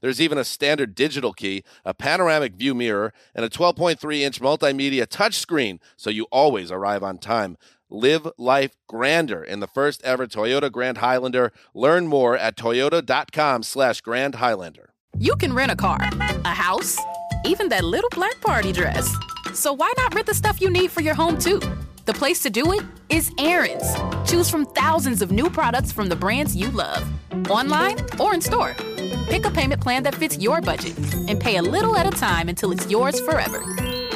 There's even a standard digital key, a panoramic view mirror, and a 12.3 inch multimedia touchscreen, so you always arrive on time. Live life grander in the first ever Toyota Grand Highlander. Learn more at toyota.com slash Grand Highlander. You can rent a car, a house, even that little black party dress. So why not rent the stuff you need for your home too? The place to do it is Aaron's. Choose from thousands of new products from the brands you love, online or in store. Pick a payment plan that fits your budget and pay a little at a time until it's yours forever.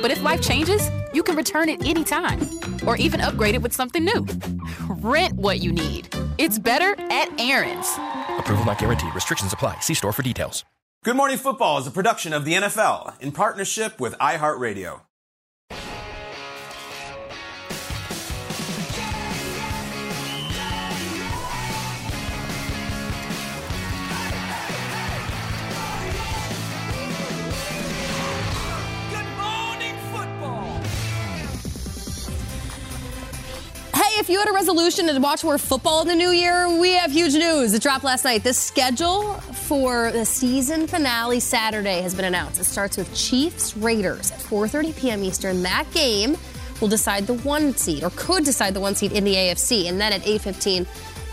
But if life changes, you can return it anytime or even upgrade it with something new. Rent what you need. It's better at Aaron's. Approval not guaranteed. Restrictions apply. See store for details. Good Morning Football is a production of the NFL in partnership with iHeartRadio. If you had a resolution to watch more football in the new year, we have huge news. It dropped last night. The schedule for the season finale Saturday has been announced. It starts with Chiefs Raiders at 4:30 p.m. Eastern. That game will decide the one seed, or could decide the one seed in the AFC. And then at 8:15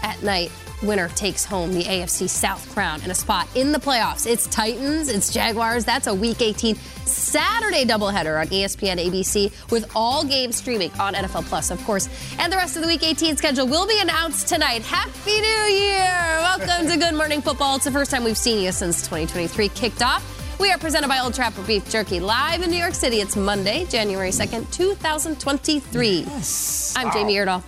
at night, winner takes home the AFC South crown and a spot in the playoffs. It's Titans, it's Jaguars. That's a Week 18 Saturday doubleheader on ESPN ABC with all games streaming on NFL Plus, of course. And the rest of the Week 18 schedule will be announced tonight. Happy New Year! Welcome to Good Morning Football. It's the first time we've seen you since 2023 kicked off. We are presented by Old Trapper Beef Jerky live in New York City. It's Monday, January 2nd, 2023. Yes. I'm Jamie Erdahl.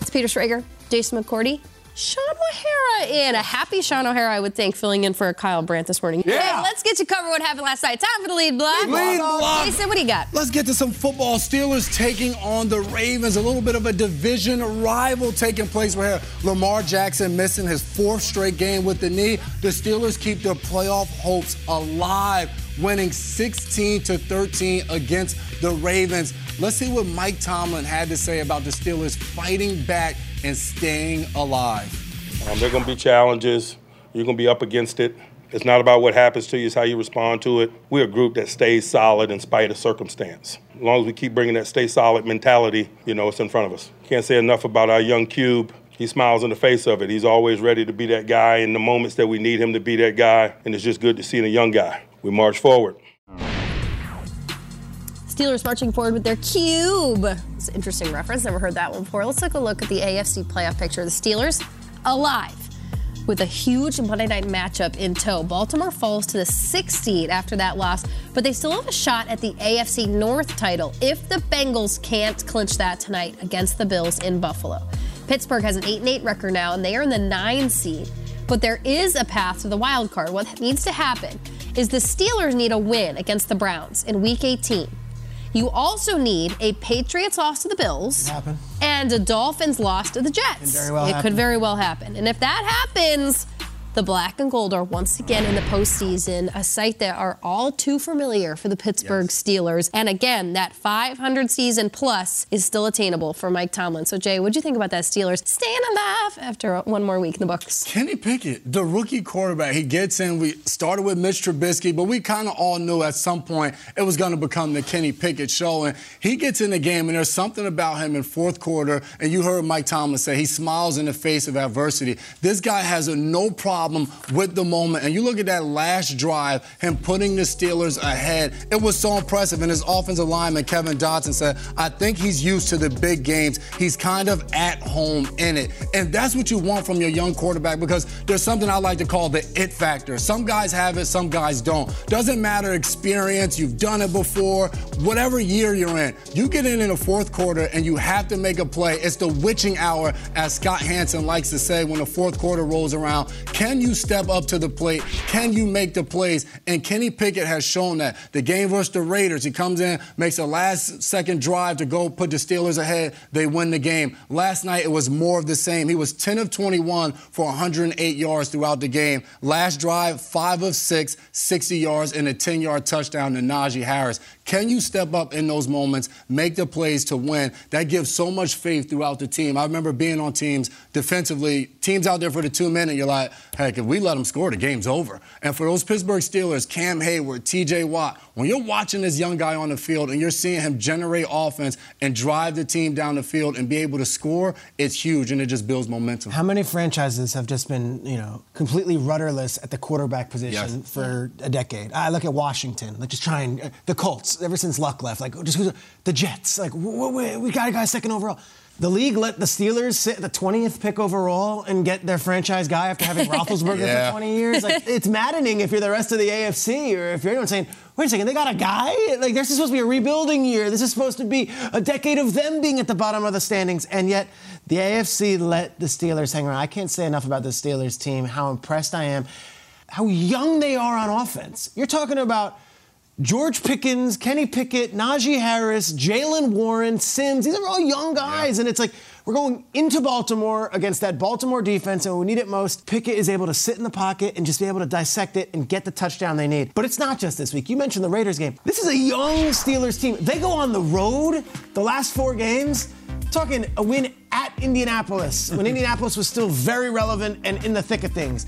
It's Peter Schrager, Jason McCourty, Shaun O'Hara in. A happy Shaun O'Hara, I would think, filling in for Kyle Brandt this morning. Yeah. Hey, let's get you covered what happened last night. Time for the lead block. Lead block. Jason, what do you got? Let's get to some football. Steelers taking on the Ravens. A little bit of a division rival taking place right here. Lamar Jackson missing his fourth straight game with the knee. The Steelers keep their playoff hopes alive, winning 16 to 13 against the Ravens. Let's see what Mike Tomlin had to say about the Steelers fighting back and staying alive. Um, there are going to be challenges. You're going to be up against it. It's not about what happens to you, it's how you respond to it. We're a group that stays solid in spite of circumstance. As long as we keep bringing that stay solid mentality, you know, it's in front of us. Can't say enough about our young Cube. He smiles in the face of it. He's always ready to be that guy in the moments that we need him to be that guy. And it's just good to see a young guy. We march forward. Steelers marching forward with their cube. It's an interesting reference. Never heard that one before. Let's take a look at the AFC playoff picture. The Steelers alive with a huge Monday night matchup in tow. Baltimore falls to the sixth seed after that loss, but they still have a shot at the AFC North title if the Bengals can't clinch that tonight against the Bills in Buffalo. Pittsburgh has an 8 8 record now, and they are in the 9 seed. But there is a path to the wild card. What needs to happen is the Steelers need a win against the Browns in Week 18. You also need a Patriots loss to the Bills and a Dolphins loss to the Jets. very well it could very well happen. And if that happens, the black and gold are once again in the postseason, a sight that are all too familiar for the Pittsburgh Steelers. And again, that 500 season plus is still attainable for Mike Tomlin. So, Jay, what do you think about that Steelers staying alive after one more week in the books? Kenny Pickett, the rookie quarterback, he gets in. We started with Mitch Trubisky, but we kind of all knew at some point it was going to become the Kenny Pickett show. And he gets in the game, and there's something about him in fourth quarter. And you heard Mike Tomlin say he smiles in the face of adversity. This guy has a no problem problem with the moment. And you look at that last drive, him putting the Steelers ahead, it was so impressive. And his offensive lineman, Kevin Dotson, said, I think he's used to the big games. He's kind of at home in it. And that's what you want from your young quarterback because there's something I like to call the it factor. Some guys have it, some guys don't. Doesn't matter experience, you've done it before, whatever year you're in. You get in in the fourth quarter and you have to make a play. It's the witching hour, as Scott Hanson likes to say when the fourth quarter rolls around. Can you step up to the plate? Can you make the plays? And Kenny Pickett has shown that. The game versus the Raiders, he comes in, makes a last second drive to go put the Steelers ahead. They win the game. Last night, it was more of the same. He was 10 of 21 for 108 yards throughout the game. Last drive, 5 of 6, 60 yards, and a 10 yard touchdown to Najee Harris. Can you step up in those moments, make the plays to win? That gives so much faith throughout the team. I remember being on teams defensively, teams out there for the two minute, you're like, heck, if we let them score, the game's over. And for those Pittsburgh Steelers, Cam Heyward, TJ Watt, when you're watching this young guy on the field and you're seeing him generate offense and drive the team down the field and be able to score, it's huge and it just builds momentum. How many franchises have just been, you know, completely rudderless at the quarterback position Yes. for a decade? I look at Washington, like just trying, uh, the Colts, ever since Luck left, like just who's- the Jets, like w- w- we got a guy second overall. The league let the Steelers sit at the 20th pick overall and get their franchise guy after having Roethlisberger Yeah. for 20 years. Like, it's maddening if you're the rest of the AFC or if you're anyone saying, wait a second, they got a guy? Like, this is supposed to be a rebuilding year. This is supposed to be a decade of them being at the bottom of the standings. And yet, the AFC let the Steelers hang around. I can't say enough about the Steelers team, how impressed I am, how young they are on offense. You're talking about George Pickens, Kenny Pickett, Najee Harris, Jaylen Warren, Sims. These are all young guys. And it's like, we're going into Baltimore against that Baltimore defense, and when we need it most, Pickett is able to sit in the pocket and just be able to dissect it and get the touchdown they need. But it's not just this week. You mentioned the Raiders game. This is a young Steelers team. They go on the road the last four games. Talking a win at Indianapolis when Indianapolis was still very relevant and in the thick of things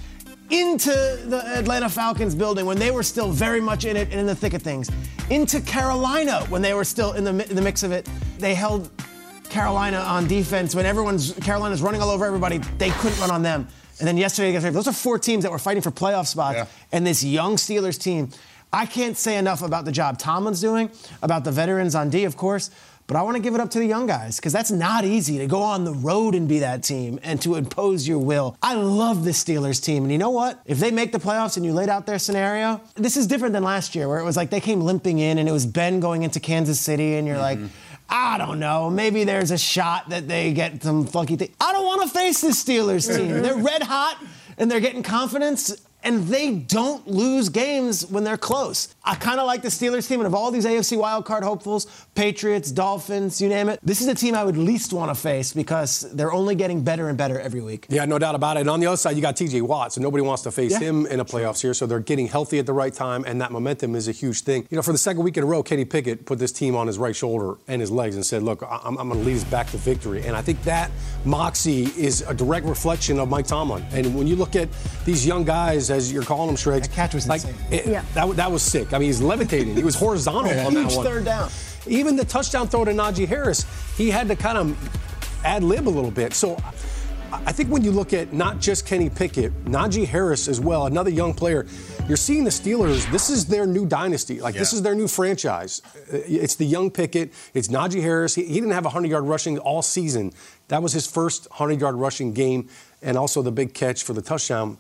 into the Atlanta Falcons building when they were still very much in it and in the thick of things, into Carolina when they were still in the, in the mix of it. They held Carolina on defense when everyone's Carolina's running all over everybody. They couldn't run on them. And then yesterday against those are four teams that were fighting for playoff spots. Yeah. And this young Steelers team, I can't say enough about the job Tomlin's doing, about the veterans on D, of course. But I want to give it up to the young guys because that's not easy to go on the road and be that team and to impose your will. I love the Steelers team. And you know what? If they make the playoffs and you laid out their scenario, this is different than last year where it was like they came limping in and it was Ben going into Kansas City and you're like, mm-hmm. I don't know. Maybe there's a shot that they get some funky thing. I don't want to face this Steelers team. They're red hot and they're getting confidence. And they don't lose games when they're close. I kind of like the Steelers team, and of all these AFC wildcard hopefuls, Patriots, Dolphins, you name it, this is a team I would least want to face because they're only getting better and better every week. Yeah, no doubt about it. And on the other side, you got TJ Watt, so nobody wants to face Yeah. him in the playoffs here. So they're getting healthy at the right time, and that momentum is a huge thing. You know, for the second week in a row, Kenny Pickett put this team on his right shoulder and his legs and said, "Look, I- I'm, I'm going to lead us back to victory." And I think that moxie is a direct reflection of Mike Tomlin. And when you look at these young guys, as you're calling them, Shreds, That catch was like insane. it- Yeah. that, that was sick. I mean, he's levitating. He was horizontal on that Huge one. third down. Even the touchdown throw to Najee Harris, he had to kind of ad lib a little bit. So I I think when you look at not just Kenny Pickett, Najee Harris as well, another young player, you're seeing the Steelers. This is their new dynasty. Like this is their new franchise. Uh, It's the young Pickett. It's Najee Harris. He, he didn't have 100 yard rushing all season. That was his first 100 yard rushing game, and also the big catch for the touchdown.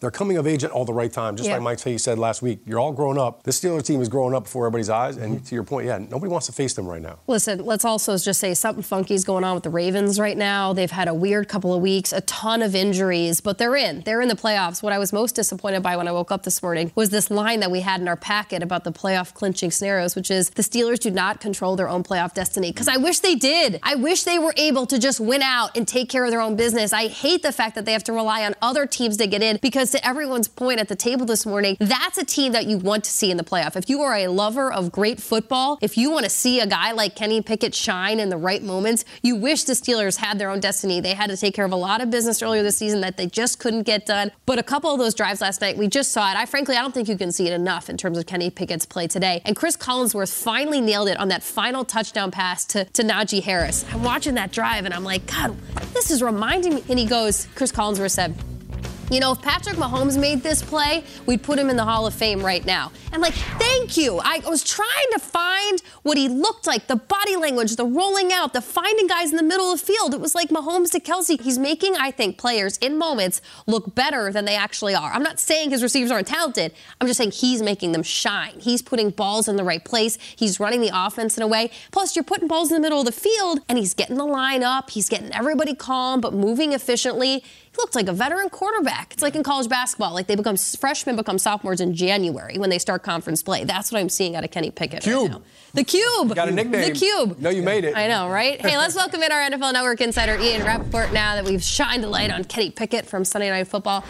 They're coming of age at all the right time, just Yeah. like Mike T said last week. You're all grown up. The Steelers team is growing up before everybody's eyes, and mm-hmm. to your point, yeah, nobody wants to face them right now. Listen, let's also just say something funky is going on with the Ravens right now. They've had a weird couple of weeks, a ton of injuries, but they're in. They're in the playoffs. What I was most disappointed by when I woke up this morning was this line that we had in our packet about the playoff clinching scenarios, which is the Steelers do not control their own playoff destiny. Because I wish they did. I wish they were able to just win out and take care of their own business. I hate the fact that they have to rely on other teams to get in because, to everyone's point at the table this morning, that's a team that you want to see in the playoff. If you are a lover of great football, if you want to see a guy like Kenny Pickett shine in the right moments, you wish the Steelers had their own destiny. They had to take care of a lot of business earlier this season that they just couldn't get done. But a couple of those drives last night, we just saw it. I frankly, I don't think you can see it enough in terms of Kenny Pickett's play today. And Chris Collinsworth finally nailed it on that final touchdown pass to, to Najee Harris. I'm watching that drive and I'm like, God, this is reminding me. And he goes, Chris Collinsworth said, You know, if Patrick Mahomes made this play, we'd put him in the Hall of Fame right now. And like, thank you. I was trying to find what he looked like, the body language, the rolling out, the finding guys in the middle of the field. It was like Mahomes to Kelsey. He's making, I think, players in moments look better than they actually are. I'm not saying his receivers aren't talented. I'm just saying he's making them shine. He's putting balls in the right place. He's running the offense in a way. Plus, you're putting balls in the middle of the field, and he's getting the line up. He's getting everybody calm, but moving efficiently looked like a veteran quarterback. It's like in college basketball, like they become freshmen become sophomores in January when they start conference play. That's what I'm seeing out of Kenny Pickett. Cube. Right the Cube. Got a nickname. The Cube. You know you made it. I know, right? hey, let's welcome in our NFL Network insider Ian Rapoport now that we've shined a light on Kenny Pickett from Sunday Night Football.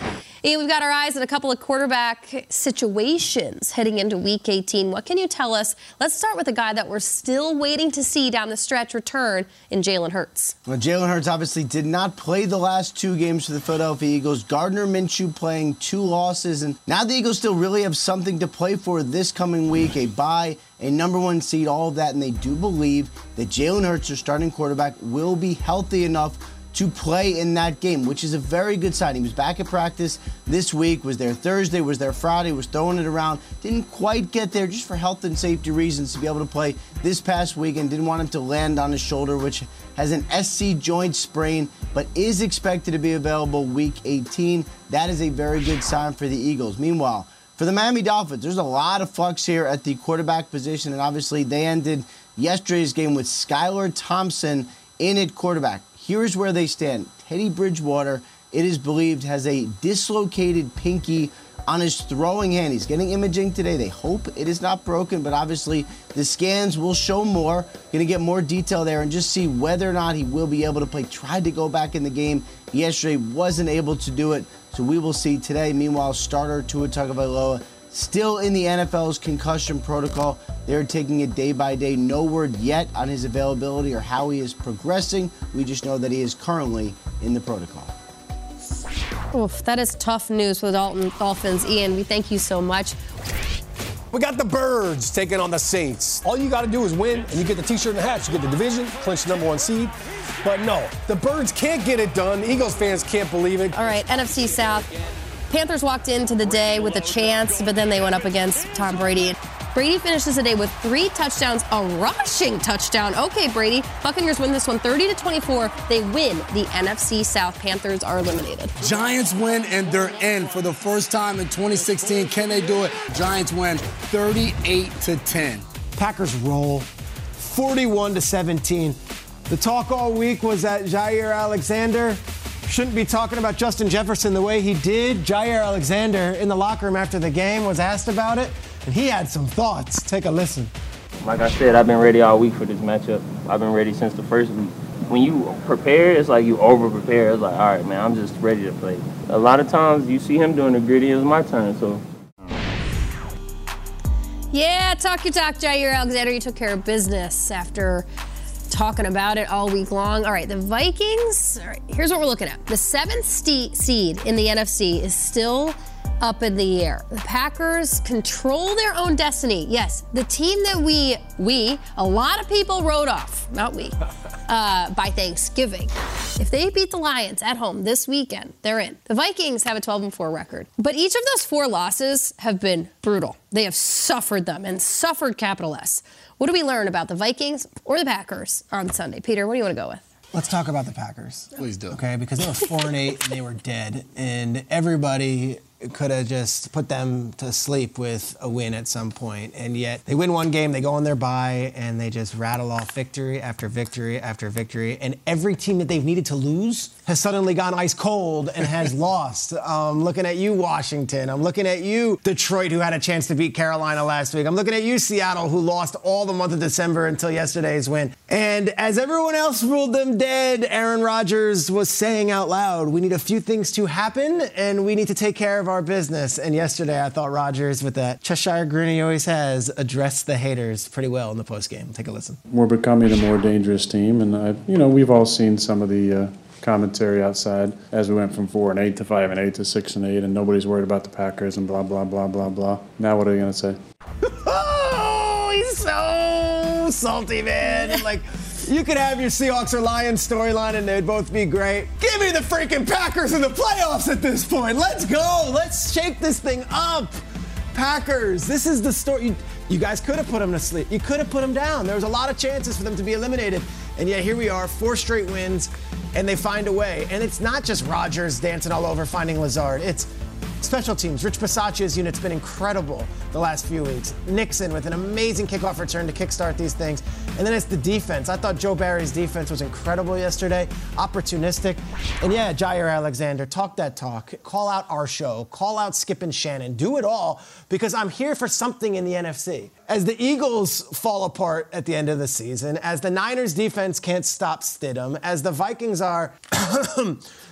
Ian, we've got our eyes on a couple of quarterback situations heading into Week 18. What can you tell us? Let's start with a guy that we're still waiting to see down the stretch return in Jalen Hurts. Well, Jalen Hurts obviously did not play the last two games for the Philadelphia Eagles. Gardner Minshew playing two losses, and now the Eagles still really have something to play for this coming week. A bye a number one seed, all of that, and they do believe that Jalen Hurts, their starting quarterback, will be healthy enough to play in that game, which is a very good sign. He was back at practice this week, was there Thursday, was there Friday, was throwing it around. Didn't quite get there just for health and safety reasons to be able to play this past week and didn't want him to land on his shoulder, which has an SC joint sprain, but is expected to be available week 18. That is a very good sign for the Eagles. Meanwhile, for the Miami Dolphins, there's a lot of flux here at the quarterback position, and obviously they ended yesterday's game with Skylar Thompson in at quarterback. Here's where they stand. Teddy Bridgewater, it is believed, has a dislocated pinky on his throwing hand. He's getting imaging today. They hope it is not broken, but obviously the scans will show more. Going to get more detail there and just see whether or not he will be able to play. Tried to go back in the game yesterday, wasn't able to do it. So we will see today. Meanwhile, starter Tua Tagovailoa still in the NFL's concussion protocol. They're taking it day by day. No word yet on his availability or how he is progressing. We just know that he is currently in the protocol. Oof, that is tough news for the Dalton Dolphins. Ian, we thank you so much. We got the Birds taking on the Saints. All you got to do is win, and you get the T-shirt and the hat. You get the division, clinch the number one seed. But no, the Birds can't get it done. Eagles fans can't believe it. All right, NFC South. Panthers walked into the day with a chance, but then they went up against Tom Brady. Brady finishes the day with three touchdowns, a rushing touchdown. Okay, Brady. Buccaneers win this one 30 to 24. They win. The NFC South Panthers are eliminated. Giants win and they're in for the first time in 2016. Can they do it? Giants win 38 to 10. Packers roll 41 to 17. The talk all week was that Jaire Alexander shouldn't be talking about Justin Jefferson the way he did. Jaire Alexander in the locker room after the game was asked about it, and he had some thoughts. Take a listen. Like I said, I've been ready all week for this matchup. I've been ready since the first week. When you prepare, it's like you over prepare. It's like, all right, man, I'm just ready to play. A lot of times you see him doing the gritty, it's my turn, so. Yeah, talk your talk, Jaire Alexander. You took care of business after talking about it all week long. All right, the Vikings. All right, here's what we're looking at. The seventh seed in the NFC is still up in the air. The Packers control their own destiny. Yes, the team that we, we, a lot of people wrote off, not we, uh, by Thanksgiving. If they beat the Lions at home this weekend, they're in. The Vikings have a 12 and 4 record, but each of those four losses have been brutal. They have suffered them and suffered capital S. What do we learn about the Vikings or the Packers on Sunday? Peter, what do you want to go with? Let's talk about the Packers. Please do. Okay, because they were four and eight and they were dead, and everybody could have just put them to sleep with a win at some point. And yet they win one game, they go on their bye, and they just rattle off victory after victory after victory. And every team that they've needed to lose has suddenly gone ice cold and has lost. Um, looking at you, Washington. I'm looking at you, Detroit, who had a chance to beat Carolina last week. I'm looking at you, Seattle, who lost all the month of December until yesterday's win. And as everyone else ruled them dead, Aaron Rodgers was saying out loud, we need a few things to happen, and we need to take care of our business. And yesterday, I thought Rodgers, with that Cheshire grin he always has, addressed the haters pretty well in the postgame. Take a listen. We're becoming a more dangerous team, and I, you know, we've all seen some of the. Uh, commentary outside as we went from four and eight to five and eight to six and eight, and nobody's worried about the Packers and blah blah blah blah blah. Now what are you gonna say? oh, he's so salty, man. like You could have your Seahawks or Lions storyline and they'd both be great. Give me the freaking Packers in the playoffs at this point. Let's go. Let's shake this thing up. Packers, this is the story. You, you guys could have put them to sleep. You could have put them down. There was a lot of chances for them to be eliminated. And yet here we are, four straight wins, and they find a way. And it's not just Rodgers dancing all over finding Lazard. It's Special teams, Rich Bisaccia's unit's been incredible the last few weeks. Nixon with an amazing kickoff return to kickstart these things. And then it's the defense. I thought Joe Barry's defense was incredible yesterday, opportunistic. And yeah, Jaire Alexander, talk that talk. Call out our show, call out Skip and Shannon, do it all because I'm here for something in the NFC. As the Eagles fall apart at the end of the season, as the Niners defense can't stop Stidham, as the Vikings are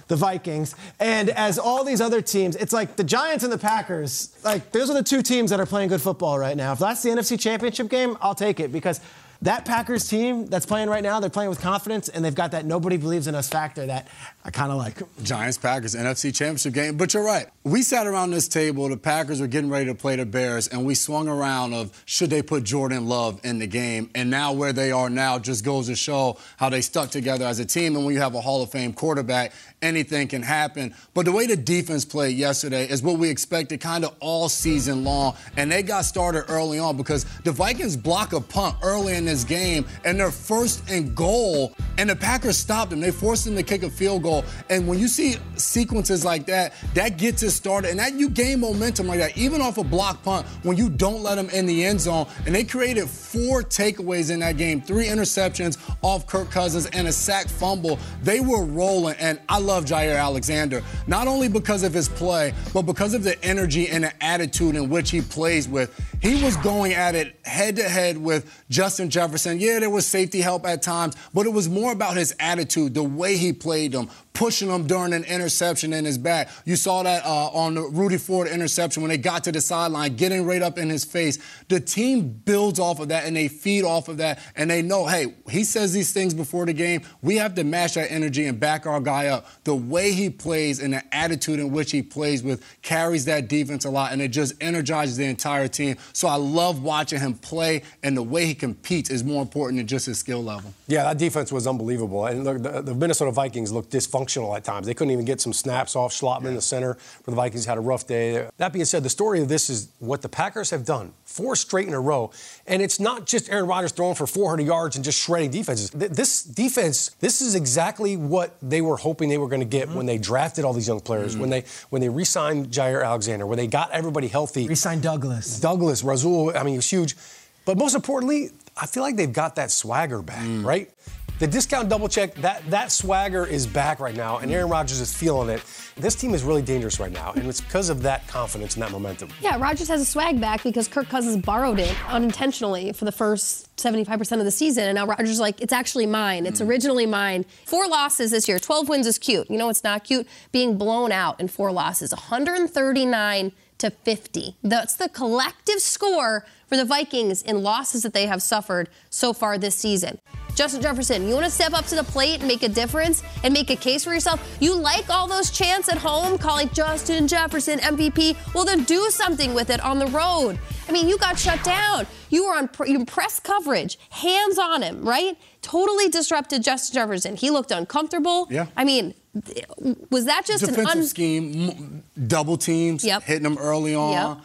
the Vikings. And as all these other teams, it's like the Giants and the Packers, like those are the two teams that are playing good football right now. If that's the NFC Championship game, I'll take it because that Packers team that's playing right now, they're playing with confidence and they've got that nobody believes in us factor that I kind of like. Giants Packers NFC Championship game. But you're right. We sat around this table, the Packers were getting ready to play the Bears, and we swung around of should they put Jordan Love in the game. And now where they are now just goes to show how they stuck together as a team. And when you have a Hall of Fame quarterback, anything can happen. But the way the defense played yesterday is what we expected kind of all season long. And they got started early on because the Vikings block a punt early in this game and they're first and goal. And the Packers stopped them. They forced them to kick a field goal. And when you see sequences like that, that gets it started. And that you gain momentum like that, even off a block punt, when you don't let them in the end zone. And they created four takeaways in that game, three interceptions off Kirk Cousins and a sack fumble. They were rolling. And I love Jaire Alexander, not only because of his play, but because of the energy and the attitude in which he plays with. He was going at it head to head with Justin Jefferson. Yeah, there was safety help at times, but it was more about his attitude, the way he played them, pushing him during an interception in his back. You saw that uh, on the Rudy Ford interception when they got to the sideline, getting right up in his face. The team builds off of that and they feed off of that, and they know, hey, he says these things before the game. We have to match that energy and back our guy up. The way he plays and the attitude in which he plays with carries that defense a lot, and it just energizes the entire team. So I love watching him play, and the way he competes is more important than just his skill level. Yeah, that defense was unbelievable. And look, the, the Minnesota Vikings looked dysfunctional at times. They couldn't even get some snaps off Schlottmann yeah. in the center, where the Vikings had a rough day. That being said, the story of this is what the Packers have done four straight in a row. And it's not just Aaron Rodgers throwing for 400 yards and just shredding defenses. This defense, this is exactly what they were hoping they were going to get mm-hmm. when they drafted all these young players, mm-hmm. when they when they re-signed Jaire Alexander, when they got everybody healthy. Re-signed Douglas. Douglas, Rasul, I mean, he was huge. But most importantly, I feel like they've got that swagger back, mm. right? The discount double check, that, that swagger is back right now, and Aaron Rodgers is feeling it. This team is really dangerous right now, and it's because of that confidence and that momentum. Yeah, Rodgers has a swag back because Kirk Cousins borrowed it unintentionally for the first 75% of the season, and now Rodgers is like, it's actually mine. It's mm. originally mine. Four losses this year. 12 wins is cute. You know what's not cute? Being blown out in four losses. 139 to 50. That's the collective score for the Vikings in losses that they have suffered so far this season. Justin Jefferson, you want to step up to the plate and make a difference and make a case for yourself? You like all those chants at home calling Justin Jefferson MVP? Well, then do something with it on the road. I mean, you got shut down. You were on you press coverage, hands on him, right? Totally disrupted Justin Jefferson. He looked uncomfortable. Yeah. I mean, was that just defensive an un- scheme, double teams, yep. hitting them early on? Yep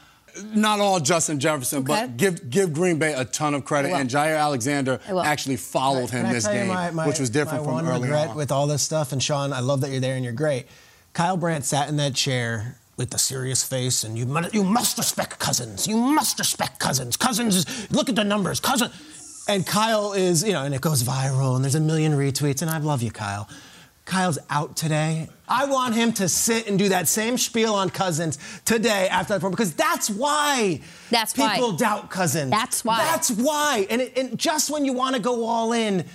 not all Justin Jefferson, okay. but give give Green Bay a ton of credit. And Jaire Alexander actually followed him this game, my, my, which was different from early regret on. With all this stuff, and Sean, I love that you're there and you're great. Kyle Brandt sat in that chair with a serious face, and you you must respect Cousins. You must respect Cousins. Cousins is look at the numbers. Cousins. And Kyle is, you know, and it goes viral, and there's a million retweets, and I love you, Kyle. Kyle's out today. I want him to sit and do that same spiel on Cousins today after that program because that's why that's people why. doubt Cousins. That's why. That's why. And, it, and just when you want to go all in,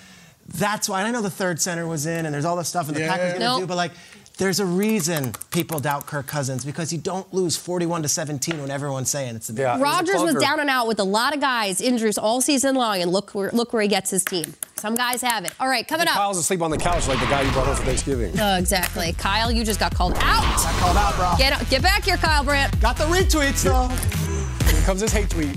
that's why. And I know the third center was in, and there's all this stuff, and the yeah. Packers going to nope. do, but like there's a reason people doubt Kirk Cousins because you don't lose 41 to 17 when everyone's saying it's the big. Yeah, Rodgers was down and out with a lot of guys, injuries all season long, and look where look where he gets his team. Some guys have it. All right, coming up. Kyle's asleep on the couch like the guy you brought home for Thanksgiving. Oh, exactly. Kyle, you just got called out. Got called out, bro. Get get back here, Kyle Brandt. Got the retweets though. Here comes his hate tweet.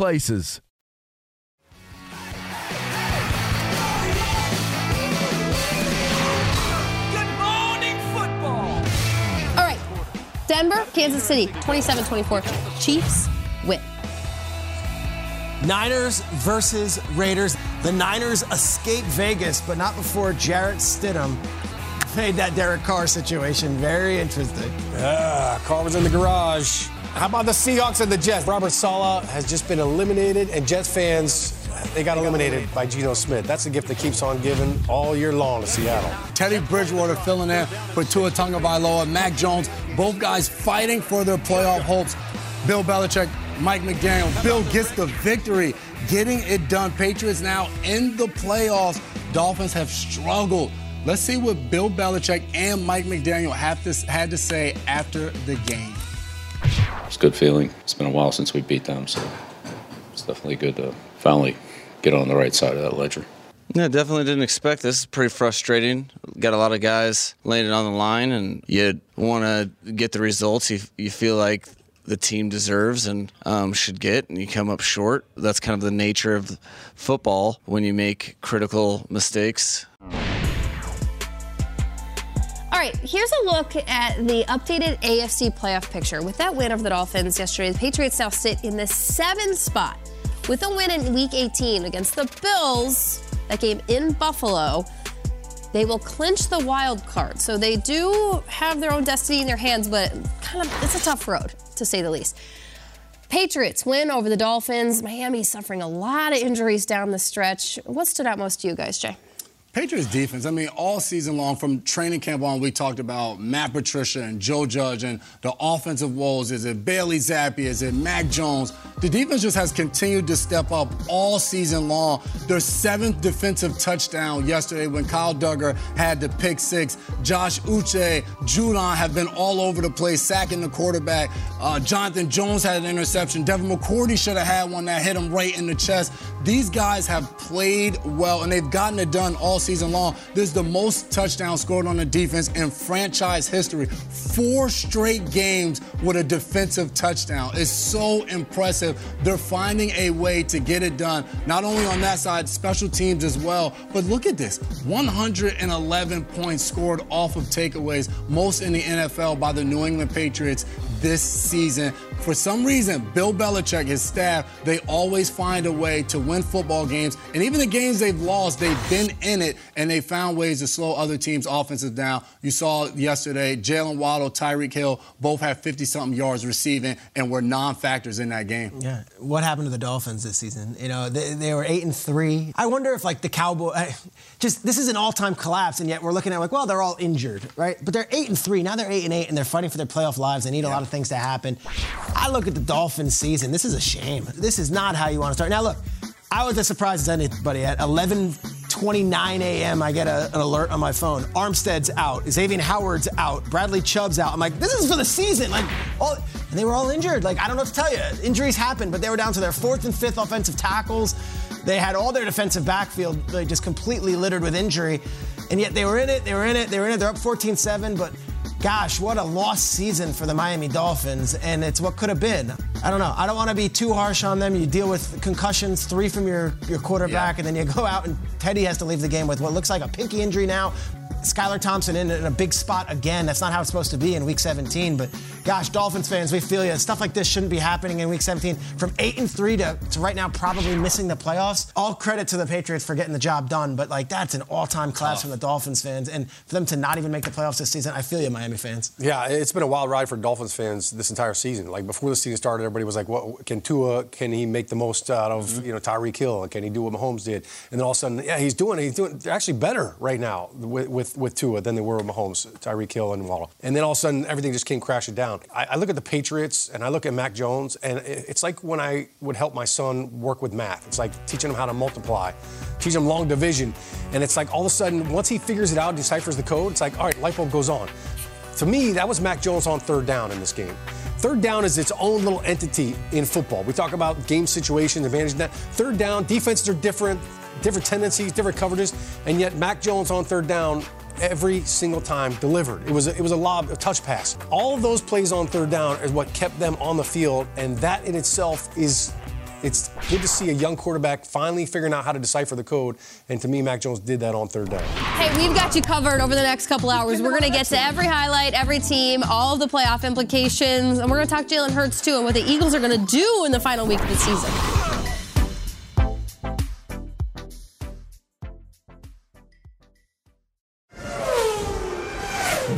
places. All right. Denver, Kansas City, 27 24. Chiefs win. Niners versus Raiders. The Niners escape Vegas, but not before Jarrett Stidham made that Derek Carr situation very interesting. Ah, Carr was in the garage. How about the Seahawks and the Jets? Robert Saleh has just been eliminated, and Jets fans, they got eliminated by Geno Smith. That's a gift that keeps on giving all year long to Seattle. Teddy Bridgewater filling in for Tua Tagovailoa, Mac Jones, both guys fighting for their playoff hopes. Bill Belichick, Mike McDaniel. Bill gets the victory, getting it done. Patriots now in the playoffs. Dolphins have struggled. Let's see what Bill Belichick and Mike McDaniel have to, had to say after the game. It's a good feeling. It's been a while since we beat them, so it's definitely good to finally get on the right side of that ledger. Yeah, definitely didn't expect this. It's pretty frustrating. Got a lot of guys laying it on the line, and you want to get the results you, you feel like the team deserves and um, should get, and you come up short. That's kind of the nature of football when you make critical mistakes. All right, here's a look at the updated AFC playoff picture. With that win over the Dolphins yesterday, the Patriots now sit in the seventh spot. With a win in Week 18 against the Bills, that game in Buffalo, they will clinch the wild card. So they do have their own destiny in their hands, but kind of it's a tough road to say the least. Patriots win over the Dolphins. Miami suffering a lot of injuries down the stretch. What stood out most to you guys, Jay? Patriots defense, I mean, all season long, from training camp on, we talked about Matt Patricia and Joe Judge and the offensive woes. Is it Bailey Zappe? Is it Mac Jones? The defense just has continued to step up all season long. Their seventh defensive touchdown yesterday when Kyle Dugger had the pick six. Josh Uche, Judon have been all over the place, sacking the quarterback. Uh, Jonathan Jones had an interception. Devin McCourty should have had one that hit him right in the chest. These guys have played well, and they've gotten it done all season long. This is the most touchdowns scored on a defense in franchise history. Four straight games with a defensive touchdown. It's so impressive. They're finding a way to get it done, not only on that side, special teams as well. But look at this 111 points scored off of takeaways, most in the NFL by the New England Patriots this season. For some reason, Bill Belichick, his staff, they always find a way to win football games. And even the games they've lost, they've been in it and they found ways to slow other teams' offenses down. You saw yesterday, Jaylen Waddle, Tyreek Hill both had 50 something yards receiving and were non factors in that game. Yeah. What happened to the Dolphins this season? You know, they, they were eight and three. I wonder if like the Cowboys, just this is an all-time collapse, and yet we're looking at like, well, they're all injured, right? But they're eight and three. Now they're eight and eight, and they're fighting for their playoff lives. They need a lot of things to happen. I look at the Dolphins season. This is a shame. This is not how you want to start. Now look, I was as surprised as anybody at 11:29 a.m. I get a, an alert on my phone. Armstead's out. Xavier Howard's out. Bradley Chubb's out. I'm like, this is for the season. Like, all, and they were all injured. Like, I don't know what to tell you. Injuries happen, but they were down to their fourth and fifth offensive tackles. They had all their defensive backfield like, just completely littered with injury, and yet they were in it. They were in it. They were in it. They're up 14-7, but gosh, what a lost season for the Miami Dolphins, and it's what could have been. I don't know. I don't want to be too harsh on them. You deal with concussions, three from your, your quarterback, and then you go out and Teddy has to leave the game with what looks like a pinky injury now. Skylar Thompson in, in a big spot again. That's not how it's supposed to be in Week 17. But gosh, Dolphins fans, we feel you. Stuff like this shouldn't be happening in Week 17. From eight and three to, to right now probably missing the playoffs. All credit to the Patriots for getting the job done. But like that's an all-time collapse from the Dolphins fans, and for them to not even make the playoffs this season, I feel you, Miami fans. Yeah, it's been a wild ride for Dolphins fans this entire season. Like before the season started, everybody was like, "What can Tua? Can he make the most out of Mm-hmm. you know Tyreek Hill? Can he do what Mahomes did?" And then all of a sudden, yeah, he's doing it. He's doing. They're actually better right now with with, with Tua than they were with Mahomes, Tyreek Hill, and Waddle. And then all of a sudden, everything just came crashing down. I, I look at the Patriots and I look at Mac Jones, and it- it's like when I would help my son work with math. It's like teaching him how to multiply, teaching him long division, and it's like all of a sudden, once he figures it out, deciphers the code, it's like, all right, light bulb goes on. To me, that was Mac Jones on third down in this game. Third down is its own little entity in football. We talk about game situations, advantage that. Third down, defenses are different, different tendencies, different coverages, and yet Mac Jones on third down every single time delivered. It was a, it was a lob, a touch pass. All of those plays on third down is what kept them on the field, and that in itself is it's good to see a young quarterback finally figuring out how to decipher the code. And to me, Mac Jones did that on third down. Hey, we've got you covered over the next couple hours. We're going to get to every highlight, every team, all the playoff implications, and we're going to talk Jalen Hurts too and what the Eagles are going to do in the final week of the season.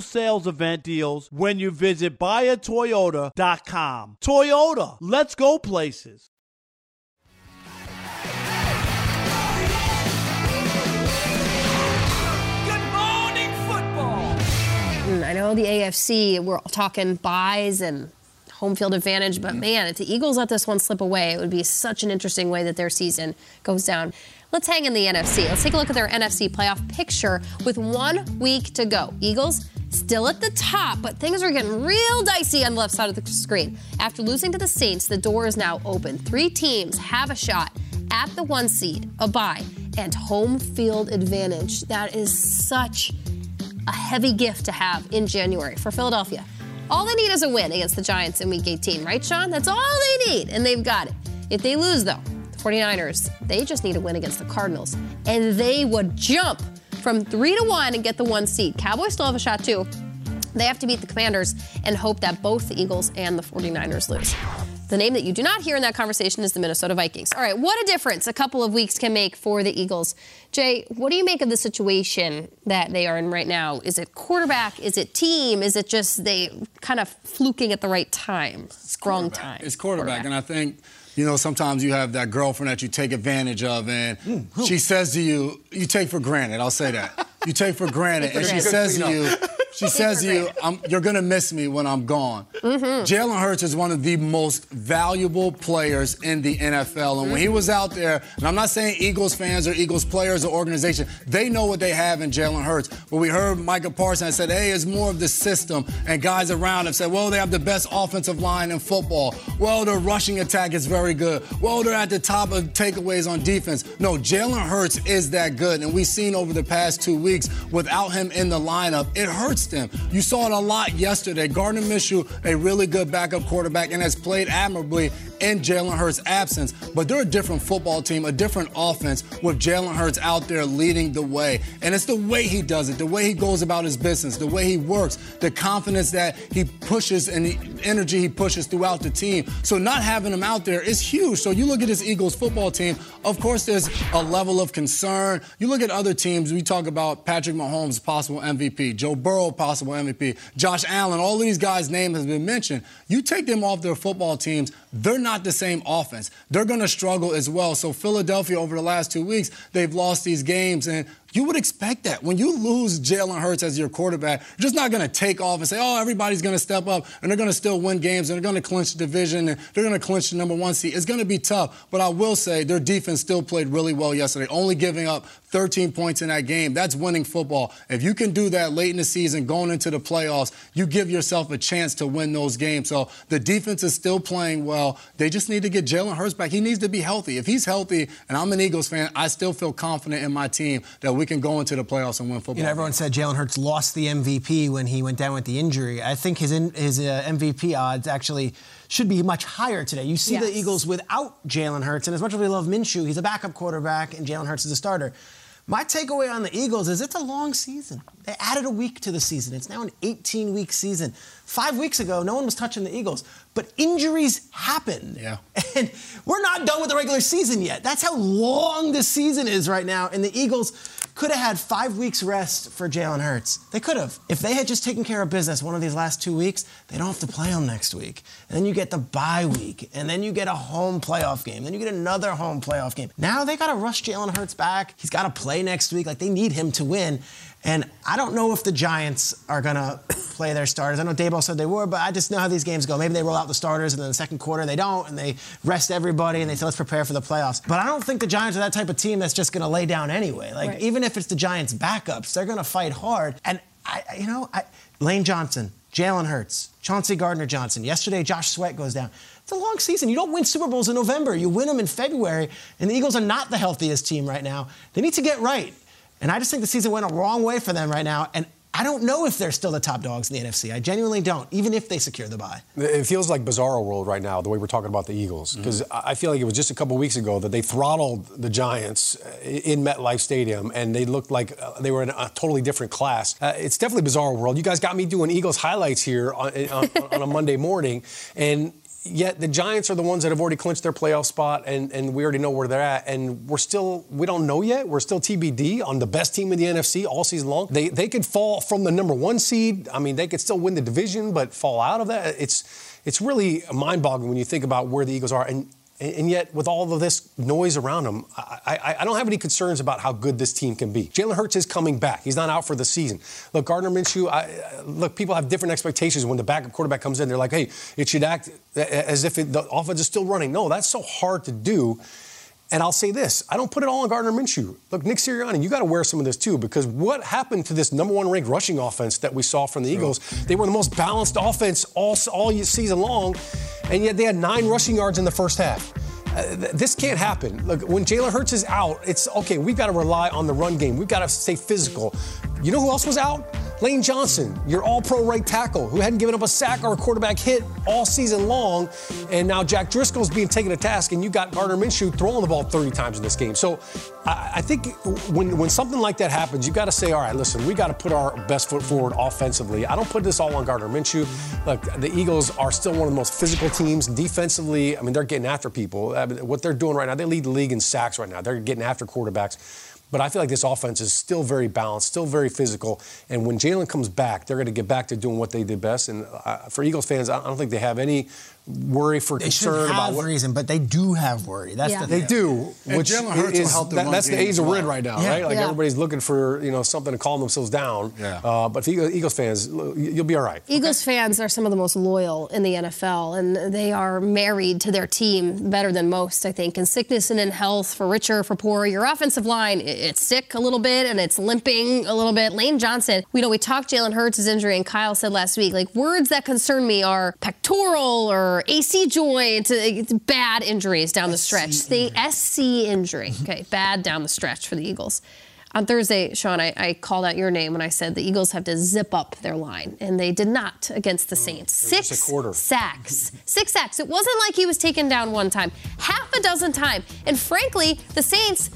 sales event deals when you visit buyatoyota.com. Toyota, let's go places. Mm, I know the AFC, we're talking buys and home field advantage, but mm-hmm. man, if the Eagles let this one slip away, it would be such an interesting way that their season goes down. Let's hang in the NFC. Let's take a look at their NFC playoff picture with one week to go. Eagles still at the top, but things are getting real dicey on the left side of the screen. After losing to the Saints, the door is now open. Three teams have a shot at the one seed, a bye, and home field advantage. That is such a heavy gift to have in January for Philadelphia. All they need is a win against the Giants in week 18, right, Shaun? That's all they need, and they've got it. If they lose, though, the 49ers, they just need a win against the Cardinals, and they would jump from three to one and get the one seed. Cowboys still have a shot, too. They have to beat the Commanders and hope that both the Eagles and the 49ers lose. The name that you do not hear in that conversation is the Minnesota Vikings. All right, what a difference a couple of weeks can make for the Eagles. Jay, what do you make of the situation that they are in right now? Is it quarterback? Is it team? Is it just they kind of fluking at the right time? Wrong time. It's quarterback. And I think, you know, sometimes you have that girlfriend that you take advantage of, and mm, she says to you, you take for granted. I'll say that. You take for granted. and she says to you, she says to you, I'm, you're going to miss me when I'm gone. Mhm. Jalen Hurts is one of the most valuable players in the NFL. And when he was out there, and I'm not saying Eagles fans or Eagles players or organization, they know what they have in Jalen Hurts. But we heard Micah Parsons said, hey, it's more of the system. And guys around have said, well, they have the best offensive line in football. Well, their rushing attack is very good. Well, they're at the top of takeaways on defense. No, Jalen Hurts is that good. And we've seen over the past two weeks, without him in the lineup, it hurts them. You saw it a lot yesterday. Gardner Minshew, a really good backup quarterback, and has played admirably in Jalen Hurts' absence. But they're a different football team, a different offense with Jalen Hurts out there leading the way. And it's the way he does it, the way he goes about his business, the way he works, the confidence that he pushes and the energy he pushes throughout the team. So not having him out there is huge. So you look at this Eagles football team, of course, there's a level of concern. You look at other teams, we talk about Patrick Mahomes, possible MVP, Joe Burrow, possible MVP, Josh Allen, all of these guys' name has been mentioned. You take them off their football teams, they're not the same offense. They're going to struggle as well. So Philadelphia over the last two weeks, they've lost these games and you would expect that. When you lose Jalen Hurts as your quarterback, you're just not going to take off and say, oh, everybody's going to step up and they're going to still win games and they're going to clinch the division and they're going to clinch the number one seed. It's going to be tough. But I will say their defense still played really well yesterday, only giving up 13 points in that game. That's winning football. If you can do that late in the season, going into the playoffs, you give yourself a chance to win those games. So the defense is still playing well. They just need to get Jalen Hurts back. He needs to be healthy. If he's healthy, and I'm an Eagles fan, I still feel confident in my team that we can go into the playoffs and win football. You know, everyone said Jalen Hurts lost the MVP when he went down with the injury. I think his in, his uh, MVP odds actually should be much higher today. You see the Eagles without Jalen Hurts, and as much as we love Minshew, he's a backup quarterback, and Jalen Hurts is a starter. My takeaway on the Eagles is it's a long season. They added a week to the season. It's now an 18 week season. Five weeks ago, no one was touching the Eagles, but injuries happen. Yeah. And we're not done with the regular season yet. That's how long the season is right now. And the Eagles could have had five weeks rest for Jalen Hurts. They could have. If they had just taken care of business one of these last two weeks, they don't have to play them next week. And then you get the bye week, and then you get a home playoff game, then you get another home playoff game. Now they got to rush Jalen Hurts back. He's got to play next week. Like they need him to win. And I don't know if the Giants are going to play their starters. I know Daboll said they were, but I just know how these games go. Maybe they roll out the starters and then the second quarter they don't, and they rest everybody and they say, let's prepare for the playoffs. But I don't think the Giants are that type of team that's just going to lay down anyway. Like, Right. even if it's the Giants' backups, they're going to fight hard. And, I, you know, I, Lane Johnson, Jalen Hurts, Chauncey Gardner Johnson. Yesterday, Josh Sweat goes down. It's a long season. You don't win Super Bowls in November. You win them in February. And the Eagles are not the healthiest team right now. They need to get right. And I just think the season went a wrong way for them right now. And I don't know if they're still the top dogs in the NFC. I genuinely don't, even if they secure the bye. It feels like bizarro world right now, the way we're talking about the Eagles. Because I feel like it was just a couple weeks ago that they throttled the Giants in MetLife Stadium, and they looked like uh, they were in a totally different class. Uh, it's definitely bizarro world. You guys got me doing Eagles highlights here on, on, on a Monday morning, and yet the Giants are the ones that have already clinched their playoff spot, and, and we already know where they're at. And we're still, we don't know yet. We're still TBD on the best team in the NFC all season long. They, they could fall from the number one seed. I mean, they could still win the division, but fall out of that. It's, it's really mind boggling when you think about where the Eagles are. And and yet, with all of this noise around him, I, I, I don't have any concerns about how good this team can be. Jalen Hurts is coming back. He's not out for the season. Look, Gardner Minshew, I, look, people have different expectations when the backup quarterback comes in. They're like, hey, it should act as if it, the offense is still running. No, that's so hard to do. And I'll say this I don't put it all on Gardner Minshew. Look, Nick Sirianni, you got to wear some of this too, because what happened to this number one ranked rushing offense that we saw from the Eagles? They were the most balanced offense all, all season long, and yet they had nine rushing yards in the first half. Uh, th- this can't happen. Look, when Jalen Hurts is out, it's okay. We've got to rely on the run game. We've got to stay physical. You know who else was out? Lane Johnson, your all pro right tackle, who hadn't given up a sack or a quarterback hit all season long. And now Jack Driscoll's being taken to task, and you got Gardner Minshew throwing the ball 30 times in this game. So I, think when, when something like that happens, you got to say, all right, listen, we got to put our best foot forward offensively. I don't put this all on Gardner Minshew. Look, the Eagles are still one of the most physical teams. Defensively, I mean, they're getting after people. I mean, what they're doing right now, they lead the league in sacks right now. They're getting after quarterbacks. But I feel like this offense is still very balanced, still very physical. And when Jalen comes back, they're going to get back to doing what they did best. And uh, for Eagles fans, I don't think they have any worry for They concern should about have what reason, but they do have worry. That's Yeah. the they thing. do. And Which Jalen Hurts will is, help the that- that's the age as of red well. right now, Yeah. right? Like Yeah. everybody's looking for you know something to calm themselves down. Yeah. Uh, but for Eagles, Eagles fans, you'll be all right. Eagles fans are some of the most loyal in the NFL, and they are married to their team better than most, I think. In sickness and in health, for richer, for poorer, your offensive line, it's sick a little bit and it's limping a little bit. Lane Johnson, we know we talked Jalen Hurts' injury, and Kyle said last week, like words that concern me are pectoral or AC joint, uh, bad injuries down the stretch. The SC injury, okay, bad down the stretch for the Eagles. On Thursday, Shaun, I, I called out your name when I said the Eagles have to zip up their line, and they did not against the Saints. Six sacks. Six sacks. It wasn't like he was taken down one time, half a dozen times. And frankly, the Saints,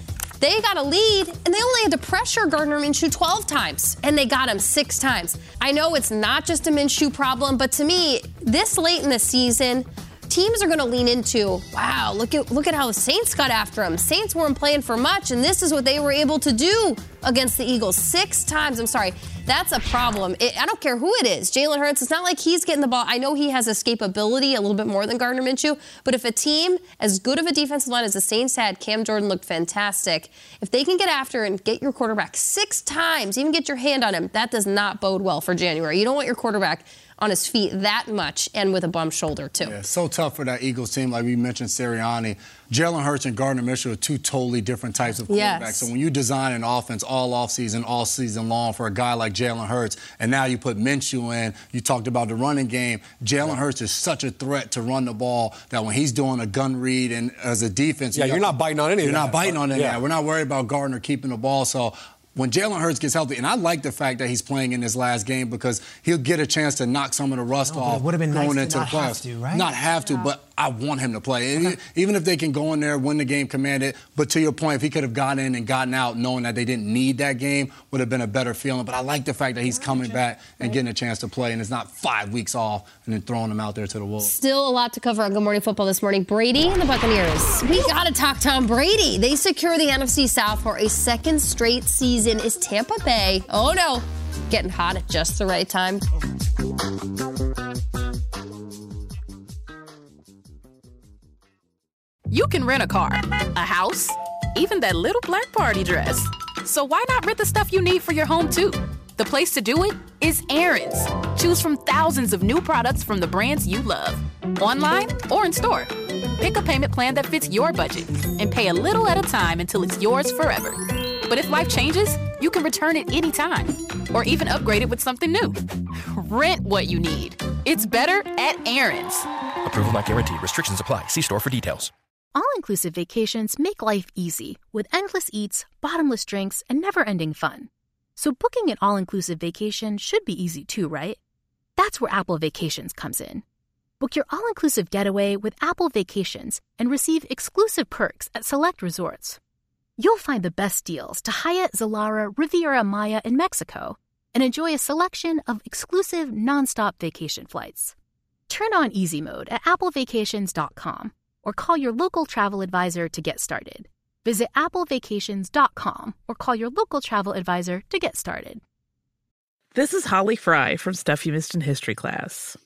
they got a lead, and they only had to pressure Gardner Minshew 12 times, and they got him six times. I know it's not just a Minshew problem, but to me, this late in the season, teams are going to lean into, wow, look at look at how the Saints got after him. Saints weren't playing for much, and this is what they were able to do against the Eagles six times. I'm sorry, that's a problem. It, I don't care who it is. Jalen Hurts. It's not like he's getting the ball. I know he has escapability a little bit more than Gardner Minshew, but if a team as good of a defensive line as the Saints had, Cam Jordan looked fantastic. If they can get after and get your quarterback six times, even get your hand on him, that does not bode well for January. You don't want your quarterback on his feet that much and with a bum shoulder too. Yeah, so tough for that Eagles team. Like we mentioned, Sirianni, Jalen Hurts and Gardner Minshew are two totally different types of quarterbacks. Yes. So when you design an offense all offseason, all season long for a guy like Jalen Hurts, and now you put Minshew in, you talked about the running game. Jalen Hurts is such a threat to run the ball that when he's doing a gun read and as a defense, Yeah, you you're not biting on any of You're not biting on any Yeah. We're not worried about Gardner keeping the ball. So when Jalen Hurts gets healthy, and I like the fact that he's playing in his last game because he'll get a chance to knock some of the rust No, but it off would've been going nice to into not the have playoffs. to, right? Not have to, but I want him to play. And Even if they can go in there, win the game, command it. But to your point, if he could have gotten in and gotten out knowing that they didn't need that game, would have been a better feeling. But I like the fact that he's coming back and getting a chance to play, and it's not five weeks off and then throwing him out there to the wolves. Still a lot to cover on Good Morning Football this morning. Brady and the Buccaneers. We got to talk Tom Brady. They secure the NFC South for a second straight season. Is Tampa Bay, oh no, getting hot at just the right time? You can rent a car, a house, even that little black party dress. So why not rent the stuff you need for your home too? The place to do it is Aaron's. Choose from thousands of new products from the brands you love, online or in store. Pick a payment plan that fits your budget and pay a little at a time until it's yours forever. But if life changes, you can return it anytime or even upgrade it with something new. Rent what you need. It's better at Aaron's. Approval not guaranteed. Restrictions apply. See store for details. All inclusive vacations make life easy with endless eats, bottomless drinks, and never ending fun. So, booking an all inclusive vacation should be easy too, right? That's where Apple Vacations comes in. Book your all inclusive getaway with Apple Vacations and receive exclusive perks at select resorts. You'll find the best deals to Hyatt, Zilara, Riviera Maya in Mexico and enjoy a selection of exclusive nonstop vacation flights. Turn on easy mode at applevacations.com or call your local travel advisor to get started. Visit applevacations.com or call your local travel advisor to get started. This is Holly Fry from Stuff You Missed in History class.